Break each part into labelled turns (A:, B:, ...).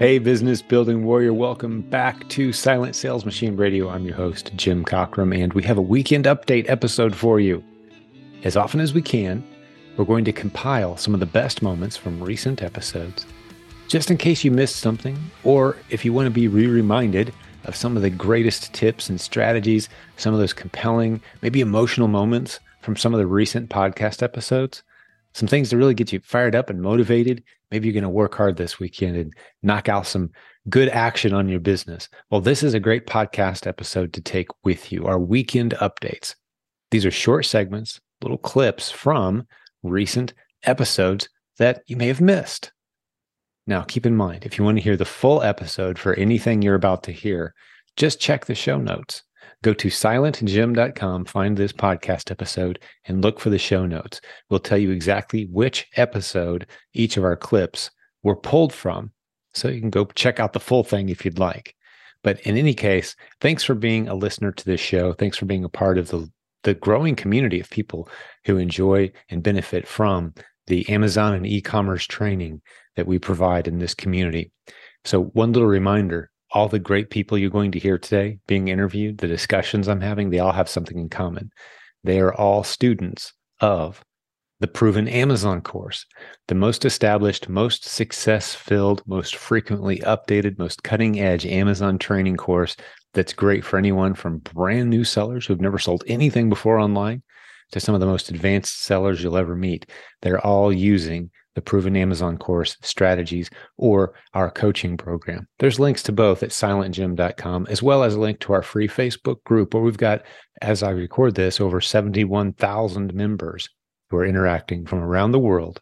A: Hey, business building warrior, welcome back to Silent Sales Machine Radio. I'm your host, Jim Cockrum, and we have a weekend update episode for you. As often as we can, we're going to compile some of the best moments from recent episodes, just in case you missed something, or if you want to be re reminded of some of the greatest tips and strategies, some of those compelling, maybe emotional moments from some of the recent podcast episodes some things to really get you fired up and motivated. Maybe you're going to work hard this weekend and knock out some good action on your business. Well, this is a great podcast episode to take with you our weekend updates. These are short segments, little clips from recent episodes that you may have missed. Now, keep in mind, if you want to hear the full episode for anything you're about to hear, just check the show notes. Go to silentjim.com, find this podcast episode, and look for the show notes. We'll tell you exactly which episode each of our clips were pulled from. So you can go check out the full thing if you'd like. But in any case, thanks for being a listener to this show. Thanks for being a part of the, the growing community of people who enjoy and benefit from the Amazon and e commerce training that we provide in this community. So, one little reminder all the great people you're going to hear today being interviewed, the discussions I'm having, they all have something in common. They are all students of the proven Amazon course, the most established, most success filled, most frequently updated, most cutting edge Amazon training course that's great for anyone from brand new sellers who've never sold anything before online to some of the most advanced sellers you'll ever meet. They're all using the Proven Amazon course strategies, or our coaching program. There's links to both at silentjim.com, as well as a link to our free Facebook group, where we've got, as I record this, over 71,000 members who are interacting from around the world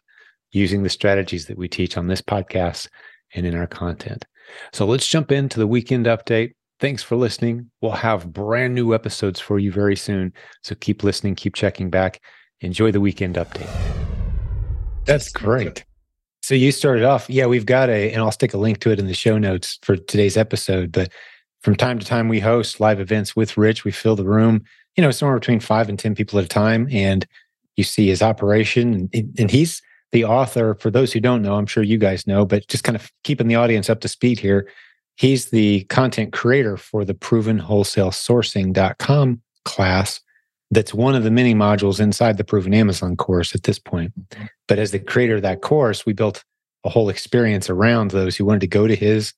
A: using the strategies that we teach on this podcast and in our content. So let's jump into the weekend update. Thanks for listening. We'll have brand new episodes for you very soon. So keep listening, keep checking back. Enjoy the weekend update. That's great. So you started off, yeah, we've got a, and I'll stick a link to it in the show notes for today's episode. But from time to time, we host live events with Rich. We fill the room, you know, somewhere between five and 10 people at a time. And you see his operation. And, he's the author, for those who don't know, I'm sure you guys know, but just kind of keeping the audience up to speed here. He's the content creator for the provenwholesalesourcing.com class that's one of the many modules inside the proven Amazon course at this point. But as the creator of that course, we built a whole experience around those who wanted to go to his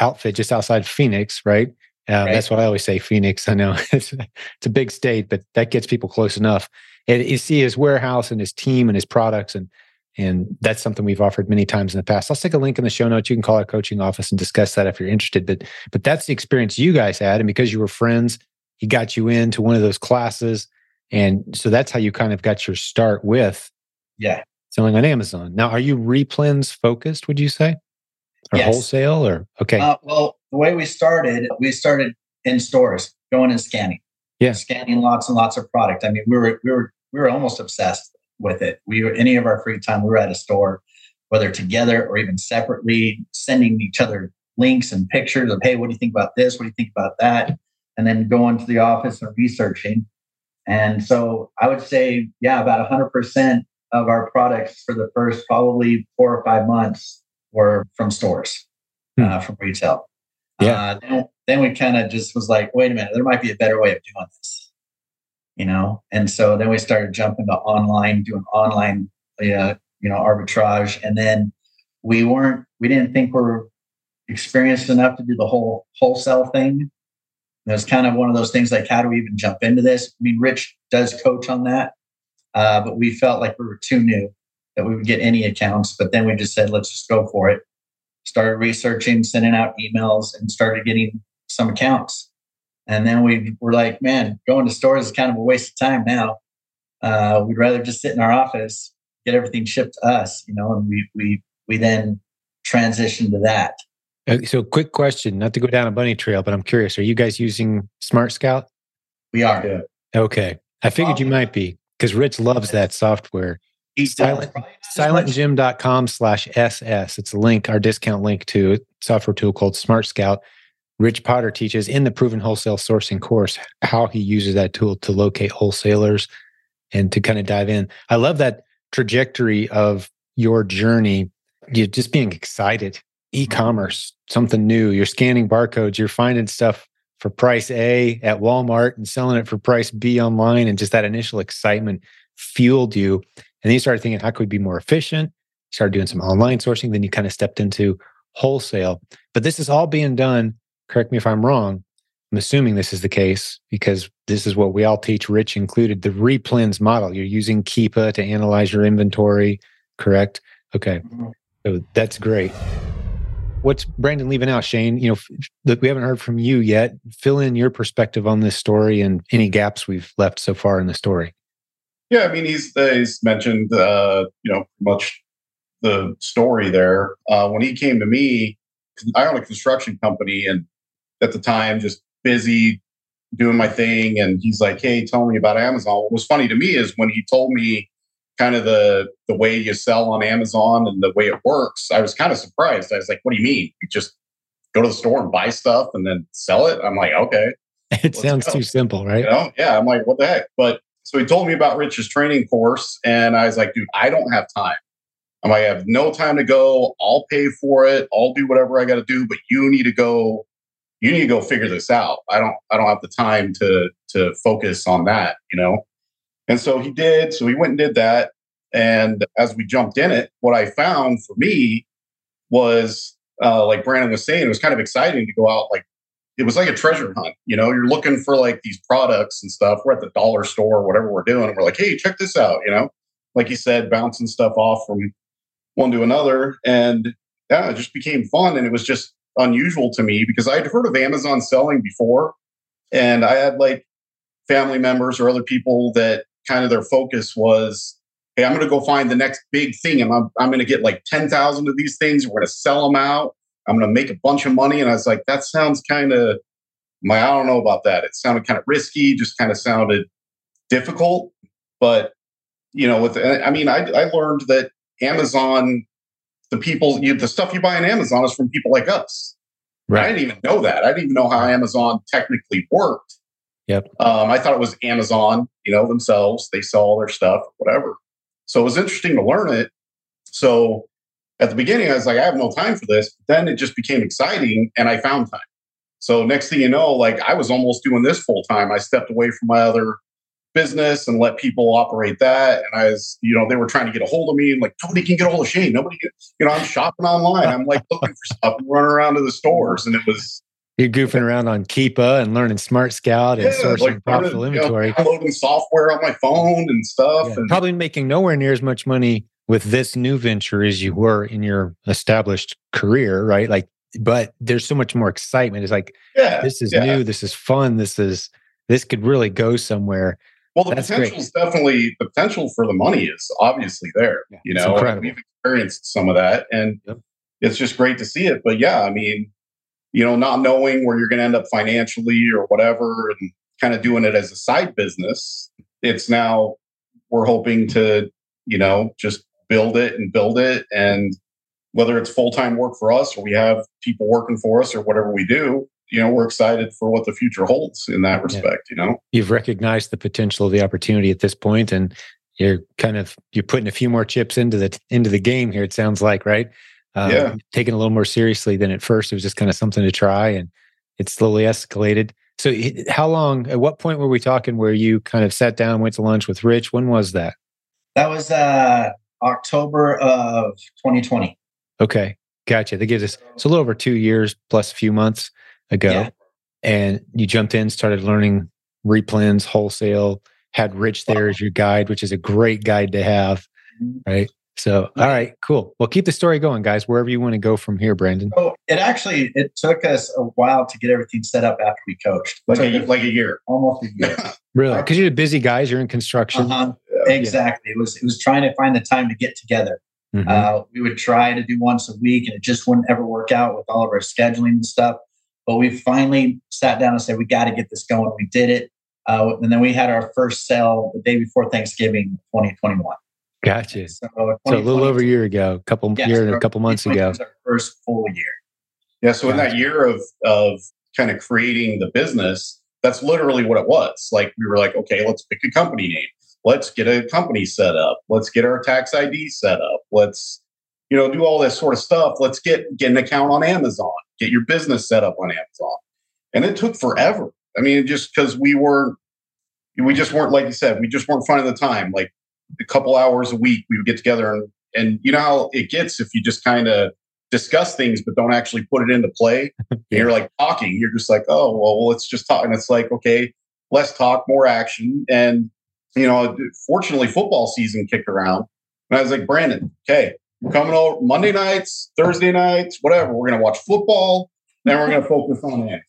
A: outfit just outside Phoenix, right? Uh, right. That's what I always say, Phoenix. I know it's, it's a big state, but that gets people close enough. And you see his warehouse and his team and his products, and and that's something we've offered many times in the past. I'll stick a link in the show notes. You can call our coaching office and discuss that if you're interested. But but that's the experience you guys had, and because you were friends, he got you into one of those classes. And so that's how you kind of got your start with
B: yeah
A: selling on Amazon. Now, are you replens focused, would you say? Or yes. wholesale or okay? Uh,
B: well, the way we started, we started in stores, going and scanning.
A: Yeah.
B: Scanning lots and lots of product. I mean, we were we were we were almost obsessed with it. We were any of our free time, we were at a store, whether together or even separately, sending each other links and pictures of, hey, what do you think about this? What do you think about that? And then going to the office and researching. And so I would say, yeah, about 100% of our products for the first probably four or five months were from stores, hmm. uh, from retail.
A: Yeah. Uh,
B: then, then we kind of just was like, wait a minute, there might be a better way of doing this, you know? And so then we started jumping to online, doing online, uh, you know, arbitrage. And then we weren't, we didn't think we we're experienced enough to do the whole wholesale thing. It was kind of one of those things like, how do we even jump into this? I mean, Rich does coach on that, uh, but we felt like we were too new that we would get any accounts. But then we just said, let's just go for it. Started researching, sending out emails, and started getting some accounts. And then we were like, man, going to stores is kind of a waste of time now. Uh, we'd rather just sit in our office, get everything shipped to us, you know, and we we we then transitioned to that.
A: Uh, so, quick question, not to go down a bunny trail, but I'm curious: Are you guys using Smart Scout?
B: We are. Yeah.
A: Okay, I figured you might be because Rich loves that software. Silent, silentjim.com slash ss. It's a link, our discount link to a software tool called Smart Scout. Rich Potter teaches in the Proven Wholesale Sourcing course how he uses that tool to locate wholesalers and to kind of dive in. I love that trajectory of your journey. You just being excited
C: e-commerce, something new. You're scanning barcodes, you're finding stuff for price A at Walmart and selling it for price B online. And just that initial excitement fueled you. And then you started thinking, how could we be more efficient? You started doing some online sourcing. Then you kind of stepped into wholesale. But this is all being done, correct me if I'm wrong. I'm assuming this is the case because this is what we all teach, Rich included, the replens model. You're using Keepa to analyze your inventory, correct? Okay. Mm-hmm. So that's great what's Brandon leaving out, Shane? You know, look, we haven't heard from you yet. Fill in your perspective on this story and any gaps we've left so far in the story.
D: Yeah, I mean, he's uh, he's mentioned uh, you know much the story there. Uh, when he came to me, I own a construction company, and at the time, just busy doing my thing. And he's like, "Hey, tell me about Amazon." What was funny to me is when he told me kind of the the way you sell on Amazon and the way it works, I was kind of surprised. I was like, "What do you mean? You just go to the store and buy stuff and then sell it?" I'm like, "Okay."
C: It sounds go. too simple, right?
D: You know? Yeah, I'm like, "What the heck?" But so he told me about Rich's training course, and I was like, "Dude, I don't have time. I'm like, I have no time to go. I'll pay for it. I'll do whatever I got to do, but you need to go." You need to go figure this out. I don't. I don't have the time to to focus on that. You know. And so he did. So he went and did that. And as we jumped in it, what I found for me was, uh, like Brandon was saying, it was kind of exciting to go out. Like it was like a treasure hunt. You know, you're looking for like these products and stuff. We're at the dollar store, or whatever we're doing, and we're like, hey, check this out. You know, like you said, bouncing stuff off from one to another, and yeah, it just became fun. And it was just unusual to me because I'd heard of Amazon selling before, and I had like family members or other people that kind of their focus was, hey, I'm going to go find the next big thing and I'm, I'm going to get like 10,000 of these things. We're going to sell them out. I'm going to make a bunch of money. And I was like, that sounds kind of, my, I don't know about that. It sounded kind of risky, just kind of sounded difficult. But, you know, with, I mean, I, I learned that Amazon, the people, you, the stuff you buy on Amazon is from people like us. Right. I didn't even know that. I didn't even know how Amazon technically worked.
C: Yep.
D: Um, I thought it was Amazon, you know, themselves. They sell all their stuff, whatever. So it was interesting to learn it. So at the beginning, I was like, I have no time for this. But then it just became exciting and I found time. So next thing you know, like I was almost doing this full time. I stepped away from my other business and let people operate that. And I was, you know, they were trying to get a hold of me and like, nobody can get a hold of Shane. Nobody, can, you know, I'm shopping online. I'm like looking for stuff and running around to the stores. And it was,
C: you're goofing around on Keepa and learning Smart Scout and yeah, sourcing like profitable inventory.
D: You know, downloading software on my phone and stuff. Yeah, and
C: probably making nowhere near as much money with this new venture as you were in your established career, right? Like, but there's so much more excitement. It's like, yeah, this is yeah. new, this is fun, this is this could really go somewhere.
D: Well, the potential is definitely the potential for the money is obviously there. Yeah, you know, we've experienced some of that, and yep. it's just great to see it. But yeah, I mean, you know, not knowing where you're going to end up financially or whatever, and kind of doing it as a side business. It's now we're hoping to, you know, just build it and build it. And whether it's full time work for us or we have people working for us or whatever we do, you know, we're excited for what the future holds in that respect, yeah. you know.
C: You've recognized the potential of the opportunity at this point and you're kind of you're putting a few more chips into the into the game here it sounds like right um, yeah. taken a little more seriously than at first. It was just kind of something to try, and it slowly escalated. So, how long? At what point were we talking where you kind of sat down, went to lunch with Rich? When was that?
B: That was uh, October of 2020.
C: Okay, gotcha. That gives us it's a little over two years plus a few months ago, yeah. and you jumped in, started learning replens wholesale. Had Rich there as your guide, which is a great guide to have, mm-hmm. right? So, all right, cool. Well, keep the story going, guys. Wherever you want to go from here, Brandon.
B: Oh, it actually it took us a while to get everything set up after we coached.
D: Like a, like a year,
B: almost a year.
C: really? Because you're busy guys. You're in construction.
B: Uh-huh. Yeah. Exactly. It was it was trying to find the time to get together. Mm-hmm. Uh, we would try to do once a week, and it just wouldn't ever work out with all of our scheduling and stuff. But we finally sat down and said, "We got to get this going." We did it, uh, and then we had our first sale the day before Thanksgiving, 2021.
C: Gotcha. So, uh, so a little over a year ago, a couple yes, year and a couple months ago.
B: our first full year.
D: Yeah. So gotcha. in that year of of kind of creating the business, that's literally what it was. Like we were like, okay, let's pick a company name. Let's get a company set up. Let's get our tax ID set up. Let's you know, do all this sort of stuff. Let's get get an account on Amazon, get your business set up on Amazon. And it took forever. I mean, just because we were, we just weren't like you said, we just weren't finding the time. Like a couple hours a week, we would get together and and you know how it gets if you just kind of discuss things but don't actually put it into play. yeah. You're like talking. You're just like, oh well, let's just talk. And it's like, okay, less talk, more action. And you know, fortunately, football season kicked around, and I was like, Brandon, okay, we're coming over Monday nights, Thursday nights, whatever. We're gonna watch football. Then we're gonna focus on that.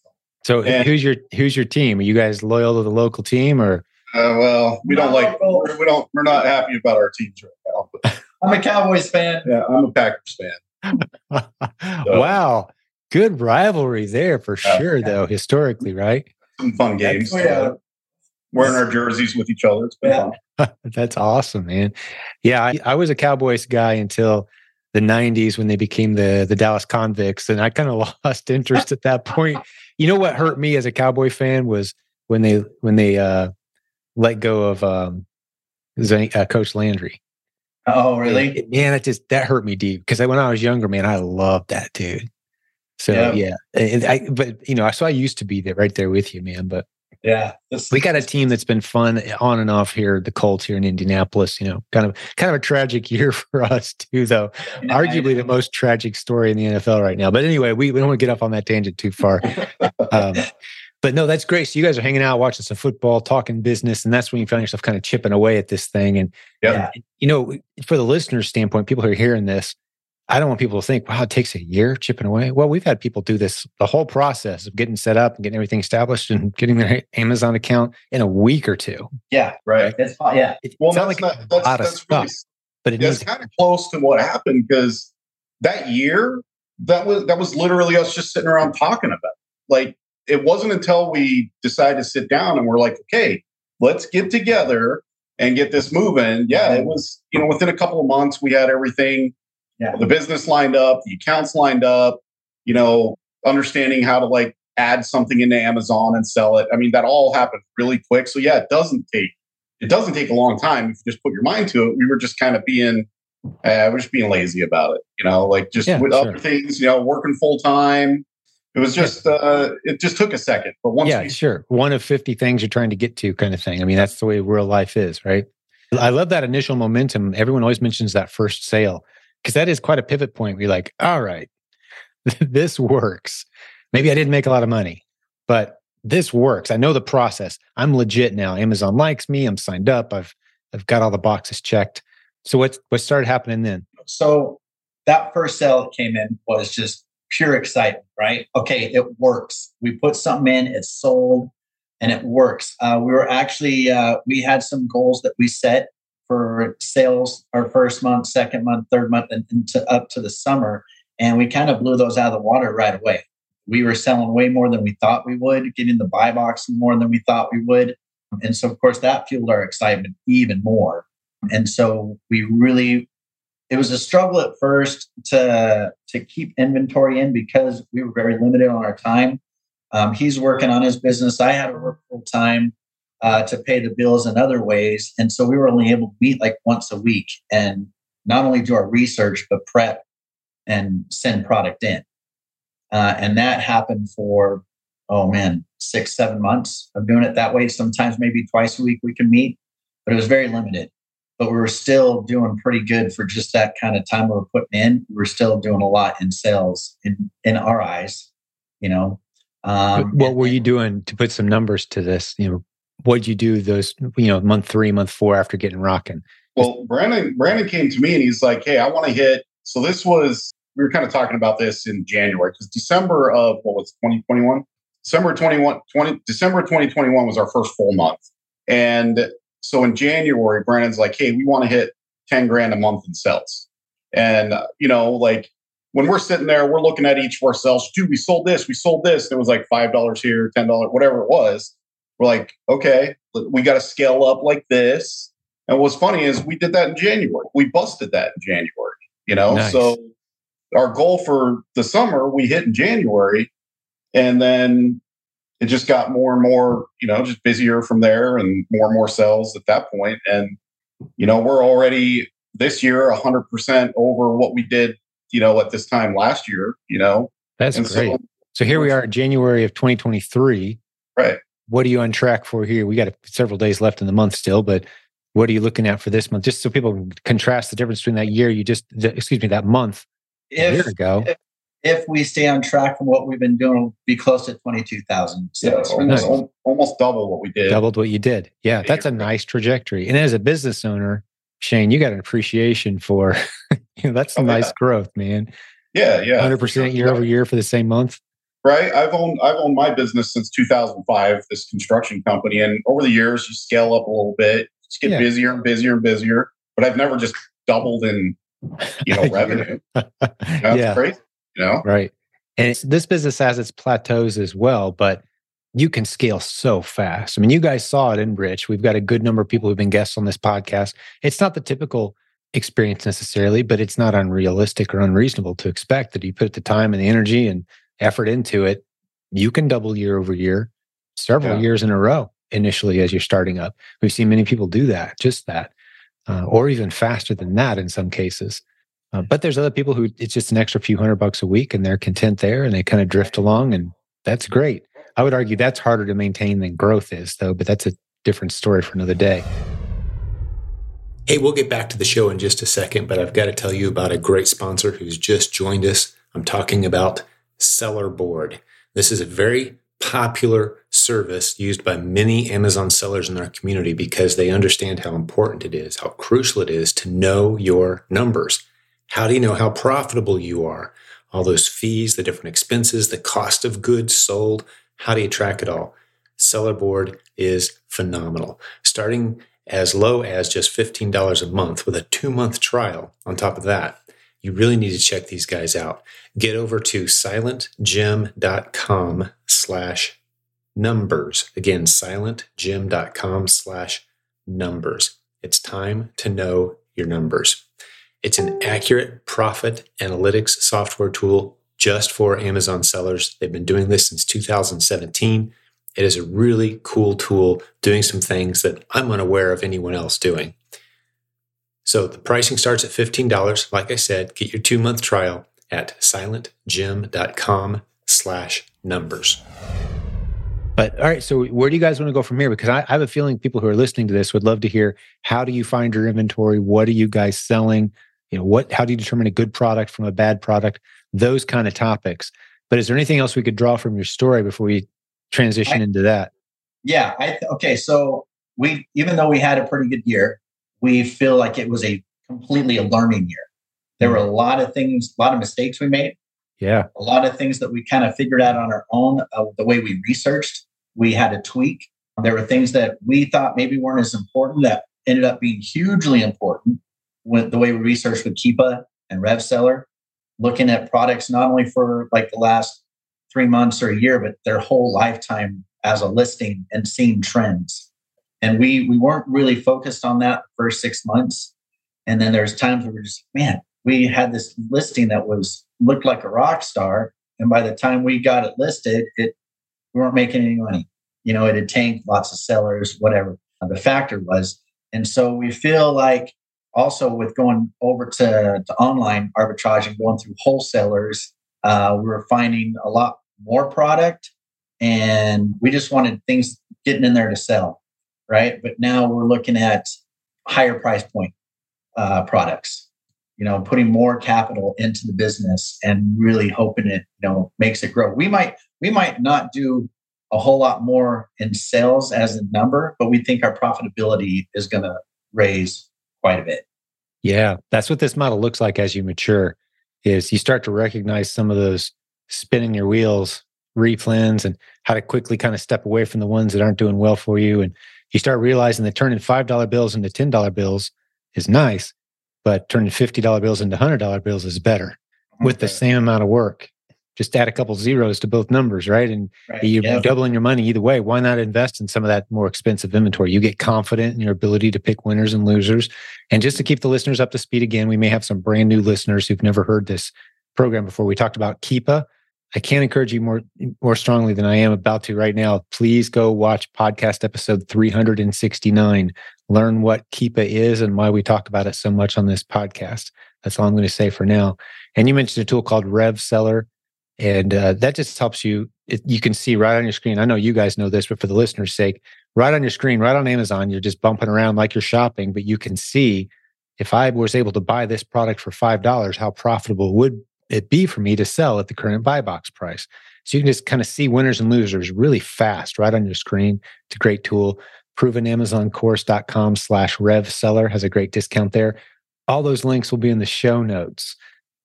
C: So and, who's your who's your team? Are you guys loyal to the local team or?
D: Uh, well, we don't like we don't we're not happy about our teams right now.
B: But. I'm a Cowboys fan.
D: Yeah, I'm a Packers fan.
C: so, wow, good rivalry there for sure, yeah. though historically, right?
D: Some fun games. yeah. wearing our jerseys with each other. It's been yeah.
C: fun. That's awesome, man. Yeah, I, I was a Cowboys guy until the 90s when they became the the Dallas Convicts and I kind of lost interest at that point. You know what hurt me as a Cowboy fan was when they when they uh let go of um uh, Coach Landry.
B: Oh, really?
C: Man, that just that hurt me deep because when I was younger, man, I loved that dude. So yeah, yeah. And I, but you know, so I used to be there right there with you, man. But
B: yeah,
C: this, we got a team that's been fun on and off here. The Colts here in Indianapolis, you know, kind of kind of a tragic year for us too, though. Yeah, Arguably the most tragic story in the NFL right now. But anyway, we, we don't want to get off on that tangent too far. um, but no, that's great. So you guys are hanging out, watching some football, talking business, and that's when you find yourself kind of chipping away at this thing. And yeah, you know, for the listener's standpoint, people who are hearing this, I don't want people to think, wow, it takes a year chipping away. Well, we've had people do this the whole process of getting set up and getting everything established and getting their Amazon account in a week or two.
B: Yeah, right. It's yeah.
C: It well, sounds like not, a lot of stuff, but it
D: it's kind of close to what happened because that year that was that was literally us just sitting around talking about it. like it wasn't until we decided to sit down and we're like, okay, let's get together and get this moving. Yeah, it was, you know, within a couple of months, we had everything, yeah. the business lined up, the accounts lined up, you know, understanding how to like add something into Amazon and sell it. I mean, that all happened really quick. So yeah, it doesn't take, it doesn't take a long time if you just put your mind to it. We were just kind of being, uh, we're just being lazy about it, you know, like just yeah, with sure. other things, you know, working full time, it was just uh, it just took a second but once
C: yeah we- sure. One of 50 things you're trying to get to kind of thing. I mean that's the way real life is right? I love that initial momentum. Everyone always mentions that first sale because that is quite a pivot point you're like all right this works. Maybe i didn't make a lot of money but this works. I know the process. I'm legit now. Amazon likes me. I'm signed up. I've i've got all the boxes checked. So what what started happening then?
B: So that first sale that came in was just pure excitement, right? Okay, it works. We put something in, it's sold, and it works. Uh, we were actually uh, we had some goals that we set for sales our first month, second month, third month, and, up to the summer, and we kind of blew those out of the water right away. We were selling way more than we thought we would, getting the buy box more than we thought we would, and so of course that fueled our excitement even more. And so we really it was a struggle at first to to keep inventory in because we were very limited on our time. Um, he's working on his business. I had to work full time uh, to pay the bills in other ways, and so we were only able to meet like once a week and not only do our research but prep and send product in. Uh, and that happened for oh man six seven months of doing it that way. Sometimes maybe twice a week we can meet, but it was very limited but we were still doing pretty good for just that kind of time we were putting in. We were still doing a lot in sales in in our eyes, you know.
C: Um, what were you doing to put some numbers to this? You know, what did you do those you know month three, month four after getting rocking?
D: Well, Brandon Brandon came to me and he's like, "Hey, I want to hit." So this was we were kind of talking about this in January because December of what was 2021. December 21, 20, December 2021 was our first full month. And so in January, Brandon's like, hey, we want to hit 10 grand a month in sales. And, uh, you know, like when we're sitting there, we're looking at each of our sales. Dude, we sold this, we sold this. it was like $5 here, $10, whatever it was. We're like, okay, we got to scale up like this. And what's funny is we did that in January. We busted that in January, you know? Nice. So our goal for the summer, we hit in January. And then it just got more and more, you know, just busier from there and more and more sales at that point. And, you know, we're already this year 100% over what we did, you know, at this time last year, you know.
C: That's
D: And
C: great.
D: so-
C: So, here we are, January of 2023.
D: Right.
C: What are you on track for here? We got several days left in the month still, but what are you looking at for this month? Just so people can contrast the difference between that year you just, excuse me, that month a year ago.
B: if we stay on track from what we've been doing, we'll be close to twenty two thousand
D: Yeah,
B: sales.
D: almost,
C: Nice.
D: almost double what we did.
C: doubled what you did. Yeah, that's a nice trajectory. And as a business owner, Shane, you got an appreciation for you know, that's some
D: Oh, yeah.
C: nice growth, man.
D: Yeah, yeah.
C: Hundred percent year over year for the same month.
D: right i've owned i've owned my business since 2005 this construction company and over the years you scale up a little bit just get
C: Yeah.
D: busier and busier and busier but i've never just doubled in you know revenue that's
C: yeah,
D: crazy you know
C: right. And it's, this business has its plateaus as well, but you can scale so fast. I mean, you guys saw it in Rich. We've got a good number of people who've been guests on this podcast. It's not the typical experience necessarily, but it's not unrealistic or unreasonable to expect that you put the time and the energy and effort into it, you can double year over year, several
D: Yeah.
C: years in a row initially as you're starting up. We've seen many people do that, just that, uh, or even faster than that in some cases. Uh, but there's other people who it's just an extra few hundred bucks a week and they're content there and they kind of drift along and that's great. I would argue that's harder to maintain than growth is, though, but that's a different story for another day.
A: Hey, we'll get back to the show in just a second, but I've got to tell you about a great sponsor who's just joined us. I'm talking about Seller Board. This is a very popular service used by many Amazon sellers in our community because they understand how important it is, how crucial it is to know your numbers. How do you know how profitable you are? All those fees, the different expenses, the cost of goods sold. How do you track it all? Seller Board is phenomenal. Starting as low as just $15 a month with a two month trial on top of that. You really need to check these guys out. Get over to silentjim.com slash numbers. Again, silentjim.com slash numbers. It's time to know your numbers. It's an accurate profit analytics software tool just for Amazon sellers. They've been doing this since 2017. It is a really cool tool doing some things that I'm unaware of anyone else doing. So the pricing starts at $15. Like I said, get your two month trial at silentjim.com slash numbers.
C: But all right, so where do you guys want to go from here? Because I, I have a feeling people who are listening to this would love to hear how do you find your inventory? What are you guys selling? You know, what how do you determine a good product from a bad product? Those kind of topics. But is there anything else we could draw from your story before we transition
B: I-
C: into that?
B: Yeah. I th- okay. So we, even though we had a pretty good year, we feel like it was a completely a learning year. There were a lot of things, a lot of mistakes we made,
C: Yeah.
B: a lot of things that we kind of figured out on our own. Uh, the way we researched, we had to tweak. There were things that we thought maybe weren't as important that ended up being hugely important with the way we researched with Keepa and RevSeller, looking at products not only for like the last three months or a year, but their whole lifetime as a listing and seeing trends. And we we weren't really focused on that first six months. And then there's times where we're just, man, we had this listing that was looked like a rock star. And by the time we got it listed, it we weren't making any money. You know, it had tanked lots of sellers, whatever the factor was. And so we feel like also with going over to, to online arbitrage and going through wholesalers, uh, we were finding a lot more product and we just wanted things getting in there to sell. Right. But now we're looking at higher price point uh, products, you know, putting more capital into the business and really hoping it, you know, makes it grow. We might, we might not do a whole lot more in sales as a number, but we think our profitability is going to raise quite a bit.
C: Yeah. That's what this model looks like as you mature is you start to recognize some of those spinning your wheels replens and how to quickly kind of step away from the ones that aren't doing well for you. And you start realizing that turning $5 bills into $10 bills is nice, but turning $50 bills into $100 bills is better with the same amount of work. Just add a couple zeros to both numbers, right? And
B: Right.
C: you're doubling your money either way. Why not invest in some of that more expensive inventory? You get confident in your ability to pick winners and losers. And just to keep the listeners up to speed again, we may have some brand new listeners who've never heard this program before. We talked about Keepa.
A: I can't encourage you more more strongly than I am about to right now. Please go watch podcast episode 369. Learn what Keepa is and why we talk about it so much on this podcast. That's all I'm going to say for now. And you mentioned a tool called RevSeller, and uh, that just helps you. It, you can see right on your screen. I know you guys know this, but for the listeners' sake, right on your screen, right on Amazon, you're just bumping around like you're shopping, but you can see if I was able to buy this product for five dollars, how profitable would it be for me to sell at the current buy box price? So you can just kind of see winners and losers really fast right on your screen. It's a great tool. ProvenAmazonCourse.com slash rev seller has a great discount there. All those links will be in the show notes.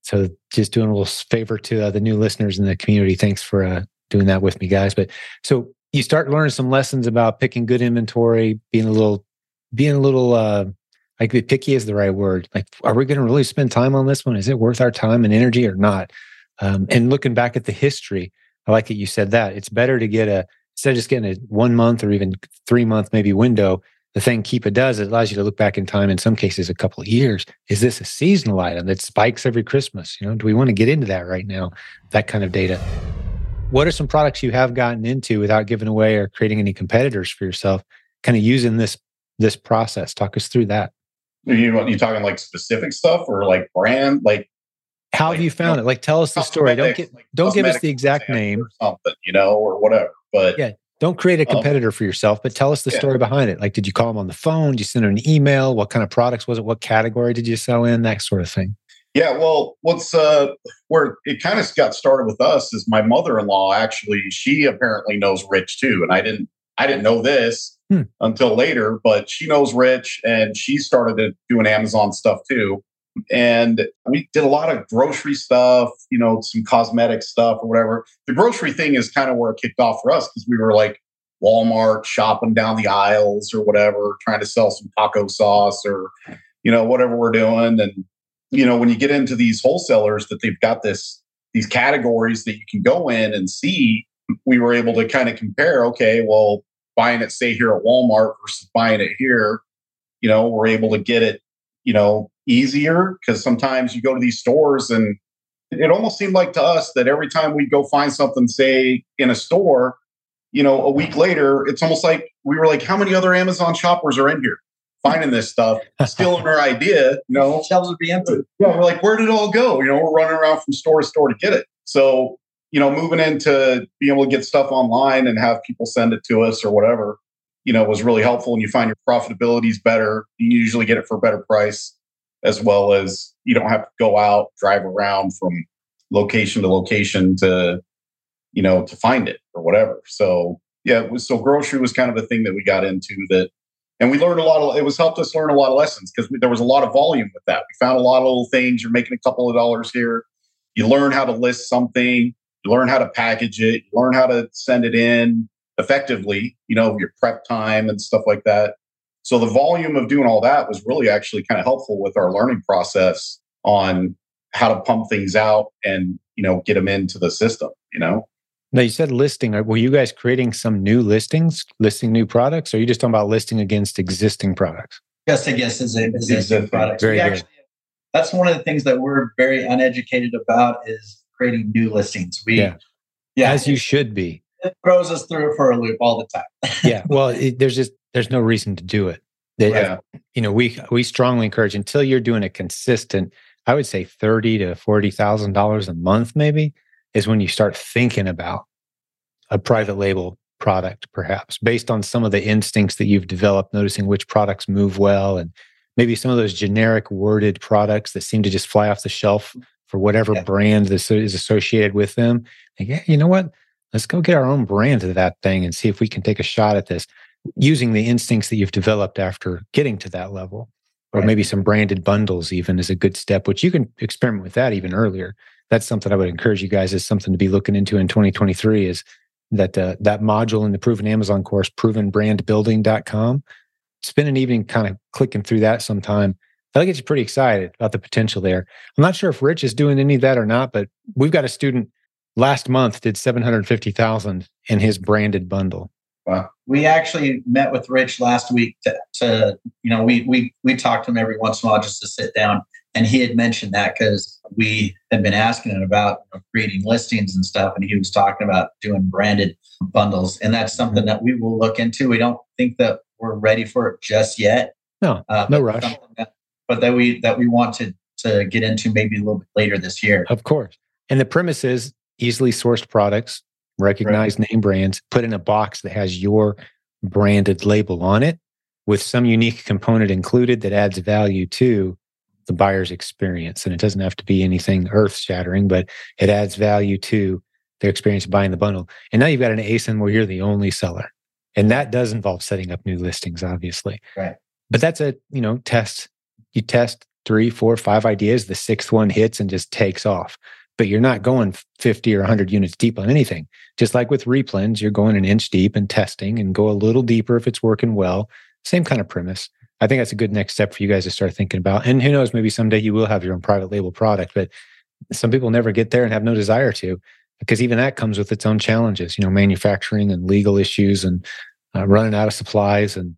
A: So just doing a little favor to uh, the new listeners in the community. Thanks for uh, doing that with me, guys. But so you start learning some lessons about picking good inventory, being a little, being a little, uh, like picky is the right word. Like, are we going to really spend time on this one? Is it worth our time and energy or not? Um, and looking back at the history, I like that you said that it's better to get a instead of just getting a one month or even three month maybe window. The thing Keepa does, it allows you to look back in time. In some cases, a couple of years. Is this a seasonal item that spikes every Christmas? You know, do we want to get into that right now? That kind of data. What are some products you have gotten into without giving away or creating any competitors for yourself? Kind of using this this process. Talk us through that.
D: Are you, you talking like specific stuff or like brand? Like
A: how have you found you know, it? Like, tell us the story. Don't get, like don't give us the exact name
D: or something, you know, or whatever. But
A: yeah, don't create a um, competitor um, for yourself. But tell us the yeah. story behind it. Like, did you call them on the phone? Did you send them an email? What kind of products was it? What category did you sell in? That sort of thing.
D: Yeah, well, what's uh where it kind of got started with us is my mother-in-law actually she apparently knows Rich too, and I didn't I didn't know this hmm. until later, but she knows Rich and she started doing Amazon stuff too. And we did a lot of grocery stuff, you know, some cosmetic stuff or whatever. The grocery thing is kind of where it kicked off for us because we were like Walmart shopping down the aisles or whatever, trying to sell some taco sauce or, you know, whatever we're doing. And, you know, when you get into these wholesalers that they've got this, these categories that you can go in and see, we were able to kind of compare, okay, well, buying it, say, here at Walmart versus buying it here, you know, we're able to get it, you know, easier because sometimes you go to these stores and it almost seemed like to us that every time we'd go find something, say in a store, you know, a week later, it's almost like we were like, how many other Amazon shoppers are in here finding this stuff, stealing our idea? You know,
B: shelves would be empty.
D: Yeah, we're like, where did it all go? You know, we're running around from store to store to get it. So, you know, moving into being able to get stuff online and have people send it to us or whatever, you know, was really helpful. And you find your profitability is better. You usually get it for a better price as well as you don't have to go out, drive around from location to location to, you know, to find it or whatever. So yeah, was, so grocery was kind of a thing that we got into that, and we learned a lot of. It was helped us learn a lot of lessons because there was a lot of volume with that. We found a lot of little things. You're making a couple of dollars here. You learn how to list something. You learn how to package it. You learn how to send it in effectively. You know your prep time and stuff like that. So the volume of doing all that was really actually kind of helpful with our learning process on how to pump things out and you know get them into the system. You know.
A: Now you said listing. Were you guys creating some new listings, listing new products, or are you just talking about listing against existing products?
B: Just against existing, existing products.
A: Very good. Actually,
B: that's one of the things that we're very uneducated about is creating new listings. We,
A: yeah, yeah as you should be.
B: It throws us through for a loop all the time.
A: yeah, well, it, there's just there's no reason to do it. That, yeah. You know, we we strongly encourage until you're doing a consistent, I would say thirty to forty thousand dollars a month, maybe, is when you start thinking about a private label product, perhaps based on some of the instincts that you've developed, noticing which products move well, and maybe some of those generic worded products that seem to just fly off the shelf for whatever yeah. brand this is associated with them. Like, yeah, you know what? Let's go get our own brand of that thing and see if we can take a shot at this using the instincts that you've developed after getting to that level or right. maybe some branded bundles even is a good step which you can experiment with that even earlier. That's something i would encourage you guys is something to be looking into in 2023 is that uh, that module in the proven amazon course provenbrandbuilding.com spend an evening kind of clicking through that sometime. That'll get you pretty excited about the potential there. I'm not sure if rich is doing any of that or not but we've got a student last month did 750000 in his branded bundle
B: Wow. We actually met with Rich last week to, to, you know, we we we talk to him every once in a while just to sit down. And he had mentioned that because we had been asking him about you know, creating listings and stuff, and he was talking about doing branded bundles, and that's something that we will look into. We don't think that we're ready for it just yet.
A: No, uh, no rush.
B: That, but that we that we want to to get into maybe a little bit later this year.
A: Of course. And the premise is easily sourced products, recognized right. name brands, put in a box that has your branded label on it with some unique component included that adds value to the buyer's experience. And it doesn't have to be anything earth shattering, but it adds value to their experience of buying the bundle. And now you've got an ASIN where you're the only seller. And that does involve setting up new listings, obviously.
B: Right.
A: But that's a, you know, test. You test three, four, five ideas. The sixth one hits and just takes off. But you're not going 50 or 100 units deep on anything. Just like with replens, you're going an inch deep and testing and go a little deeper if it's working well. Same kind of premise. I think that's a good next step for you guys to start thinking about. And who knows, maybe someday you will have your own private label product, but some people never get there and have no desire to, because even that comes with its own challenges, you know, manufacturing and legal issues and uh, running out of supplies and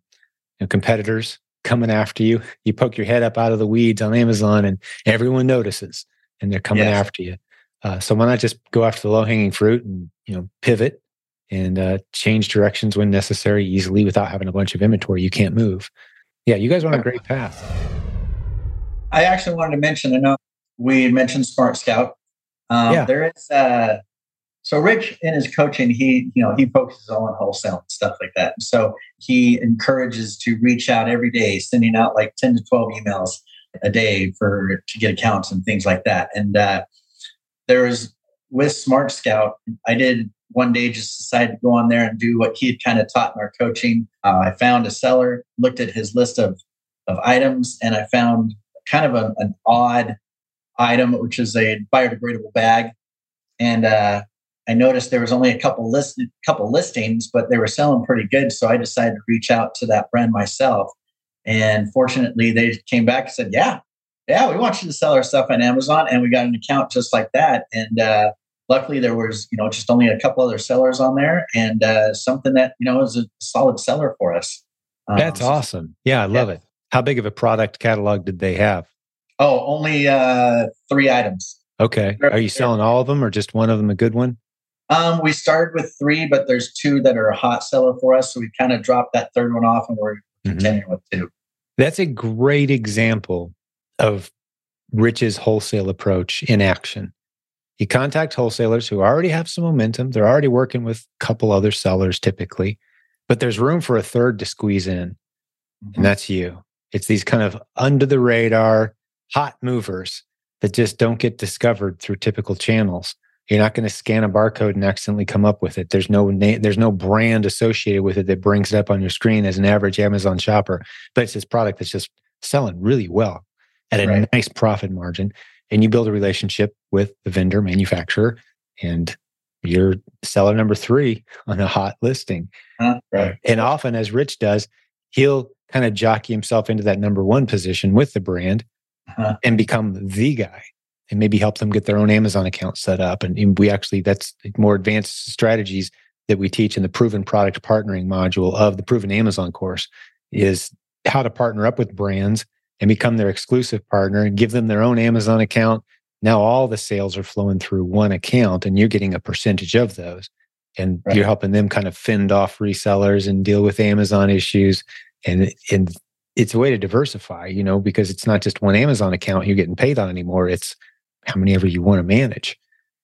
A: you know, competitors coming after you. You poke your head up out of the weeds on Amazon and everyone notices and they're coming yes. after you. Uh, so why not just go after the low hanging fruit and, you know, pivot and uh, change directions when necessary easily without having a bunch of inventory you can't move yeah, you guys are on a great path.
B: I actually wanted to mention, I know we mentioned Smart Scout. Um, yeah. There is, uh, so Rich in his coaching, he, you know, he focuses on wholesale and stuff like that. So he encourages to reach out every day, sending out like 10 to 12 emails a day for, to get accounts and things like that. And, uh, there's with Smart Scout, I did one day just decided to go on there and do what he had kind of taught in our coaching. Uh, I found a seller, looked at his list of, of items, and I found kind of a, an odd item, which is a biodegradable bag. And uh, I noticed there was only a couple list couple listings, but they were selling pretty good. So I decided to reach out to that brand myself. And fortunately, they came back and said, "Yeah, yeah, we want you to sell our stuff on Amazon." And we got an account just like that. And uh, luckily there was you know just only a couple other sellers on there and uh, something that you know is a solid seller for us
A: um, that's awesome yeah i love yeah. it how big of a product catalog did they have
B: oh only uh, three items
A: okay are you selling all of them or just one of them a good one
B: um, we started with three but there's two that are a hot seller for us so we kind of dropped that third one off and we're mm-hmm. continuing with two
A: that's a great example of rich's wholesale approach in action you contact wholesalers who already have some momentum. They're already working with a couple other sellers typically, but there's room for a third to squeeze in. Mm-hmm. And that's you. It's these kind of under the radar hot movers that just don't get discovered through typical channels. You're not going to scan a barcode and accidentally come up with it. There's no name, there's no brand associated with it that brings it up on your screen as an average Amazon shopper. But it's this product that's just selling really well at a right. nice profit margin and you build a relationship with the vendor manufacturer and you're seller number three on a hot listing
B: uh, right.
A: and often as rich does he'll kind of jockey himself into that number one position with the brand uh-huh. and become the guy and maybe help them get their own amazon account set up and we actually that's more advanced strategies that we teach in the proven product partnering module of the proven amazon course is how to partner up with brands and become their exclusive partner and give them their own Amazon account. Now all the sales are flowing through one account and you're getting a percentage of those. And right. you're helping them kind of fend off resellers and deal with Amazon issues. And, and it's a way to diversify, you know, because it's not just one Amazon account you're getting paid on anymore. It's how many ever you want to manage.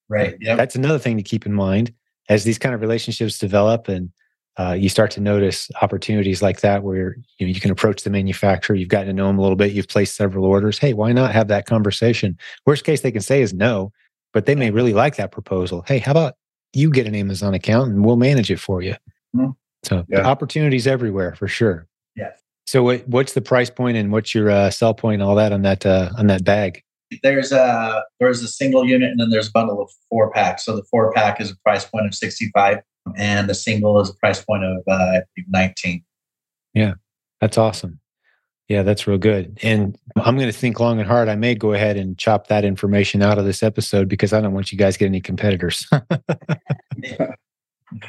B: Right.
A: Yep. That's another thing to keep in mind as these kind of relationships develop and uh, you start to notice opportunities like that where you know you can approach the manufacturer you've gotten to know them a little bit you've placed several orders. Hey why not have that conversation? Worst case they can say is no but they may really like that proposal. Hey how about you get an amazon account and we'll manage it for you? Mm-hmm. so yeah. opportunities everywhere for sure.
B: Yeah
A: so what, what's the price point and what's your uh, sell point and all that on that uh, on that bag?
B: There's a there's a single unit and then there's a bundle of four packs. So the four pack is a price point of 65 and the single is a price point of uh, 19.
A: Yeah, that's awesome. Yeah, that's real good. And I'm going to think long and hard. I may go ahead and chop that information out of this episode because I don't want you guys to get any competitors.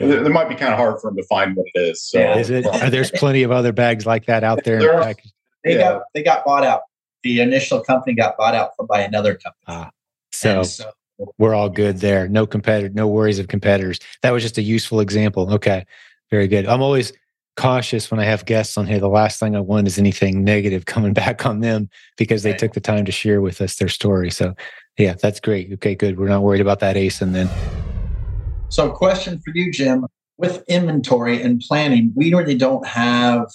D: It might be kind of hard for them to find what it is. So.
A: Yeah. Is it? There's plenty of other bags like that out there.
B: there are, they yeah. got they got bought out the initial company got bought out by another company.
A: Ah, so,
B: so
A: we're all good there. No competitor, no worries of competitors. That was just a useful example. Okay. Very good. I'm always cautious when I have guests on here. The last thing I want is anything negative coming back on them because they
B: Right.
A: took the time to share with us their story. So yeah, that's great. Okay, good. We're not worried about that ASIN then.
B: So, question for you, Jim. With inventory and planning, we really don't have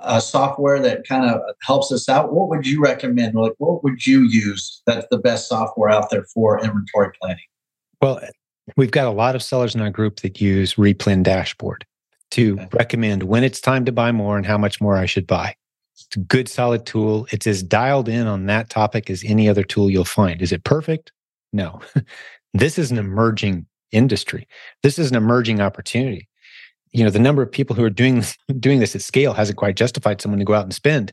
B: a software that kind of helps us out. What would you recommend? Like, what would you use that's the best software out there for inventory planning?
A: Well, we've got a lot of sellers in our group that use Replen Dashboard to
B: Okay.
A: recommend when it's time to buy more and how much more I should buy. It's a good, solid tool. It's as dialed in on that topic as any other tool you'll find. Is it perfect? No. this is an emerging industry. This is an emerging opportunity. You know, the number of people who are doing doing this at scale hasn't quite justified someone to go out and spend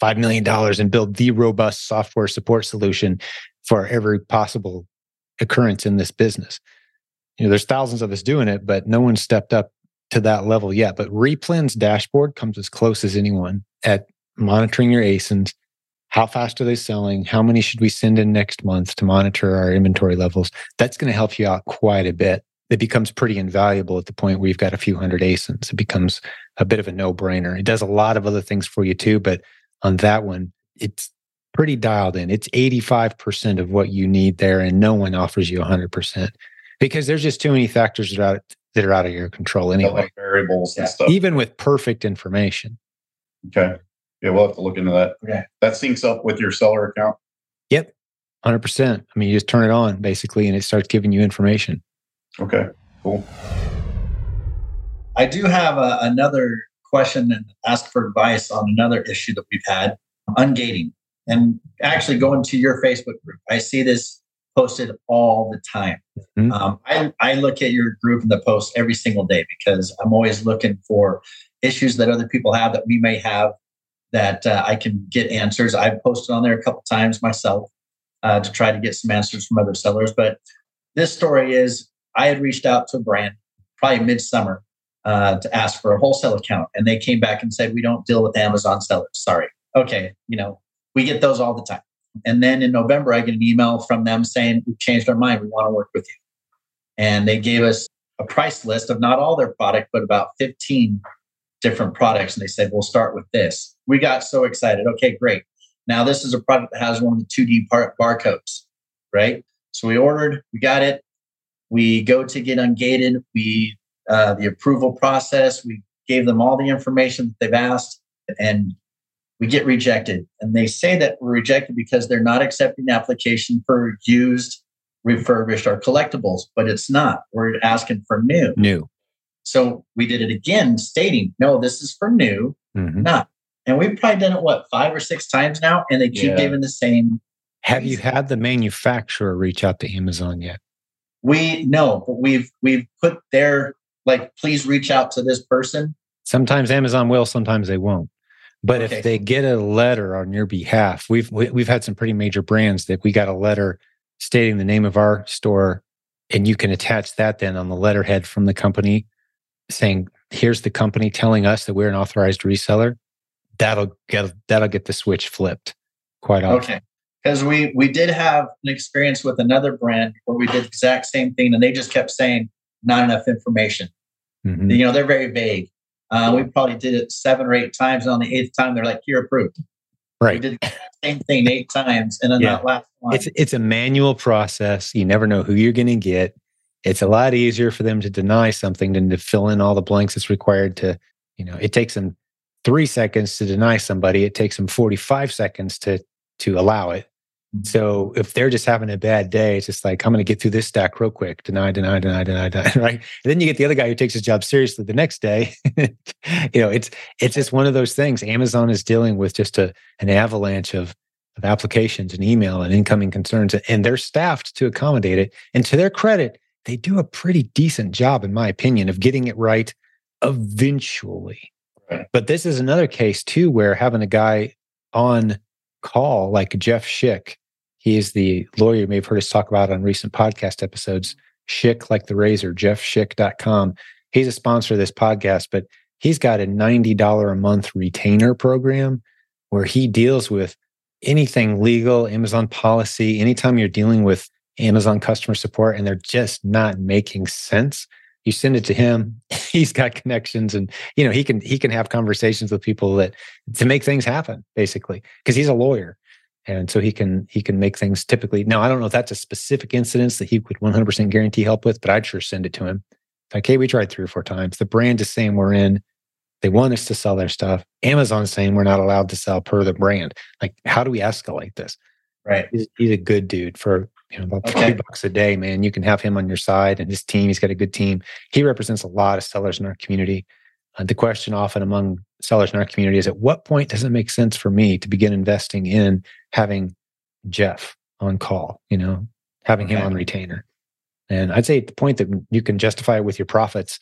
A: five million dollars and build the robust software support solution for every possible occurrence in this business. You know, there's thousands of us doing it, but no one stepped up to that level yet. But Replen's dashboard comes as close as anyone at monitoring your ASINs. How fast are they selling? How many should we send in next month to monitor our inventory levels? That's going to help you out quite a bit. It becomes pretty invaluable at the point where you've got a few hundred ASINs. It becomes a bit of a no brainer. It does a lot of other things for you too, but on that one, it's pretty dialed in. It's 85% of what you need there, and no one offers you 100% because there's just too many factors that are out, that are out of your control anyway,
D: like variables and
B: Yeah.
D: stuff.
A: even with perfect information.
D: Okay. Yeah, we'll have to look into that.
B: Okay.
D: That syncs up with your seller account. Yep.
A: 100%. I mean, you just turn it on basically, and it starts giving you information.
D: Okay. Cool.
B: I do have a, another question and ask for advice on another issue that we've had ungating. And actually, going to your Facebook group, I see this posted all the time.
A: Mhm.
B: Um, I, I look at your group and the posts every single day because I'm always looking for issues that other people have that we may have that uh, I can get answers. I've posted on there a couple times myself uh, to try to get some answers from other sellers. But this story is I had reached out to a brand probably midsummer uh, to ask for a wholesale account, and they came back and said we don't deal with Amazon sellers. Sorry. Okay, you know we get those all the time. And then in November, I get an email from them saying we've changed our mind. We want to work with you, and they gave us a price list of not all their product, but about 15 different products. And they said, we'll start with this. We got so excited. Okay, great. Now, this is a product that has one of the 2D bar- barcodes, right? So we ordered, we got it. We go to get ungated. We, uh, the approval process, we gave them all the information that they've asked, and we get rejected. And they say that we're rejected because they're not accepting the application for used, refurbished, or collectibles, but it's not. We're asking for new.
A: New.
B: So we did it again, stating, no, this is for new,
A: Mhm.
B: not. And we've probably done it, what, five or six times now? And they keep
D: Yeah.
B: giving the same.
A: Have you had the manufacturer reach out to Amazon yet?
B: We know, but we've we've put their like, please reach out to this person.
A: Sometimes Amazon will, sometimes they won't. But
B: Okay.
A: if they get a letter on your behalf, we've we, we've had some pretty major brands that we got a letter stating the name of our store, and you can attach that then on the letterhead from the company, saying, "Here's the company telling us that we're an authorized reseller." That'll get that'll get the switch flipped quite often.
B: Okay. Because we we did have an experience with another brand where we did the exact same thing and they just kept saying not enough information.
A: Mhm.
B: You know, they're very vague. Uh, we probably did it seven or eight times. And on the eighth time, they're like, you're approved. We
A: Right.
B: did the same thing eight times. And then
A: Yeah.
B: that last one.
A: It's it's a manual process. You never know who you're going to get. It's a lot easier for them to deny something than to fill in all the blanks that's required to, you know, it takes them 3 seconds to deny somebody, it takes them 45 seconds to to allow it. So if they're just having a bad day, it's just like I'm going to get through this stack real quick. Deny, deny, deny, deny, deny, right? And then you get the other guy who takes his job seriously the next day. you know, it's it's just one of those things. Amazon is dealing with just a an avalanche of of applications and email and incoming concerns, and they're staffed to accommodate it. And to their credit, they do a pretty decent job, in my opinion, of getting it right eventually.
D: Right.
A: But this is another case too, where having a guy on call like Jeff Schick, he is the lawyer you may have heard us talk about on recent podcast episodes. Schick, like the razor, jeffschick.com. He's a sponsor of this podcast, but he's got a $90 a month retainer program where he deals with anything legal, Amazon policy, anytime you're dealing with Amazon customer support and they're just not making sense, you send it to him. He's got connections and you know, he can he can have conversations with people that to make things happen basically because he's a lawyer. And so he can he can make things typically. Now I don't know if that's a specific incidence that he would 100% guarantee help with, but I'd sure send it to him. Like, hey, we tried three or four times. The brand is saying we're in. They want us to sell their stuff. Amazon's saying we're not allowed to sell per the brand. Like, how do we escalate this?
B: Right.
A: He's, he's a good dude for you know about okay. 40 bucks a day, man. You can have him on your side and his team. He's got a good team. He represents a lot of sellers in our community. Uh, the question often among sellers in our community is at what point does it make sense for me to begin investing in having Jeff on call, you know, having okay. him on retainer? And I'd say at the point that you can justify it with your profits,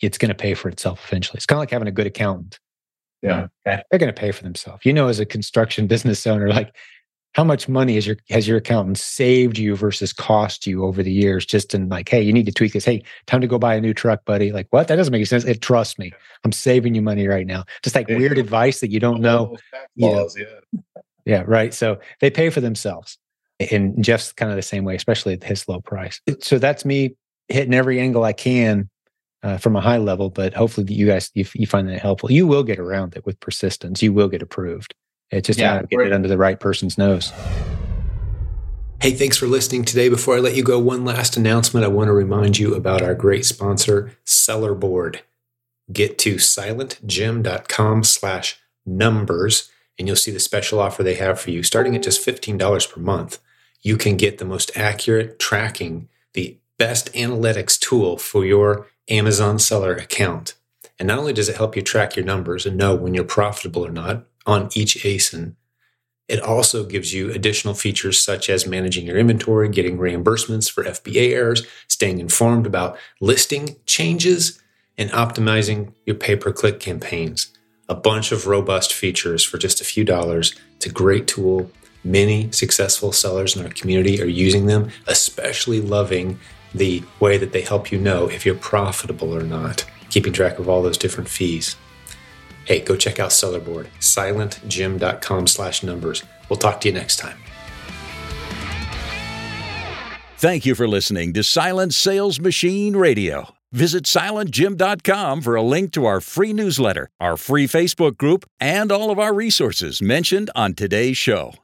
A: it's going to pay for itself eventually. It's kind of like having a good accountant.
B: Yeah.
A: Okay. They're going to pay for themselves. You know, as a construction business owner, like how much money is your has your accountant saved you versus cost you over the years? Just in like hey you need to tweak this. Hey time to go buy a new truck buddy. Like what? That doesn't make sense. It trust me. I'm saving you money right now. Just like weird advice that you don't know, know. yeah. yeah. Right. So they pay for themselves. And jeff's kind of the same way especially at his low price. So that's me hitting every angle i can uh, from a high level but hopefully you guys you, you find that helpful. You will get around it with persistence. You will get approved it's just yeah, get it under the right person's nose.
E: Hey, thanks for listening today. Before I let you go, one last announcement. I want to remind you about our great sponsor, Sellerboard. Get to silentjim.com slash numbers, and you'll see the special offer they have for you. Starting at just $15 per month, you can get the most accurate tracking, the best analytics tool for your Amazon seller account. And not only does it help you track your numbers and know when you're profitable or not, on each ASIN. It also gives you additional features such as managing your inventory, getting reimbursements for FBA errors, staying informed about listing changes, and optimizing your pay per click campaigns. A bunch of robust features for just a few dollars. It's a great tool. Many successful sellers in our community are using them, especially loving the way that they help you know if you're profitable or not, keeping track of all those different fees hey, go check out Sellerboard, silentjim.com slash numbers. We'll talk to you next time.
F: Thank you for listening to Silent Sales Machine Radio. Visit silentjim.com for a link to our free newsletter, our free Facebook group, and all of our resources mentioned on today's show.